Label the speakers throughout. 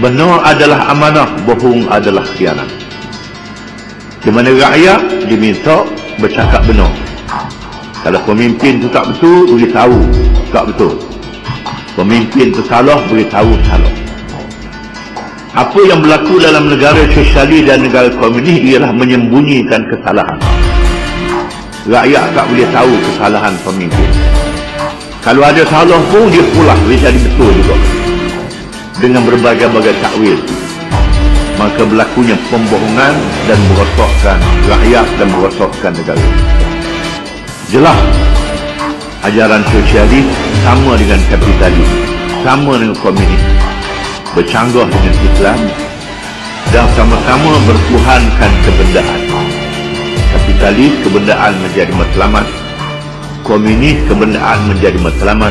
Speaker 1: benar adalah amanah bohong adalah khianat. Di mana rakyat diminta bercakap benar. Kalau pemimpin tu tak betul beritahu tak betul. Pemimpin tu salah beritahu salah. Apa yang berlaku dalam negara sosialis dan negara komunis ialah menyembunyikan kesalahan. Rakyat tak boleh tahu kesalahan pemimpin. Kalau ada salah pun dia pulang dia jadi betul juga dengan berbagai-bagai takwil. Maka berlakunya pembohongan dan merosokkan rakyat dan merosokkan negara. Jelas ajaran sosialis sama dengan kapitalis sama dengan komunis. Bercanggah dengan Islam dan sama-sama bertuhankan kebendaan. Kapitalis kebendaan menjadi matlamat komunis kebendaan menjadi matlamat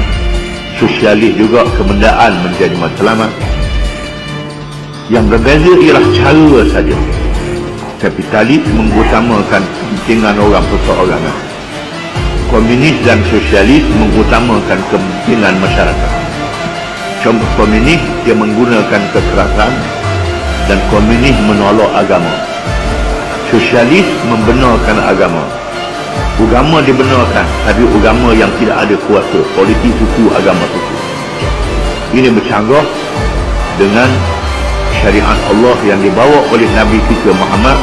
Speaker 1: sosialis juga kebendaan menjadi matlamat yang berbeza ialah cara saja. Kapitalis mengutamakan kepentingan orang perseorangan. Komunis dan sosialis mengutamakan kepentingan masyarakat. Contoh komunis dia menggunakan kekerasan dan komunis menolak agama. Sosialis membenarkan agama agama dibenarkan tapi agama yang tidak ada kuasa. Politik suku agama suku ini bercanggah dengan syariat Allah yang dibawa oleh Nabi kita Muhammad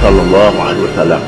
Speaker 1: sallallahu alaihi wasallam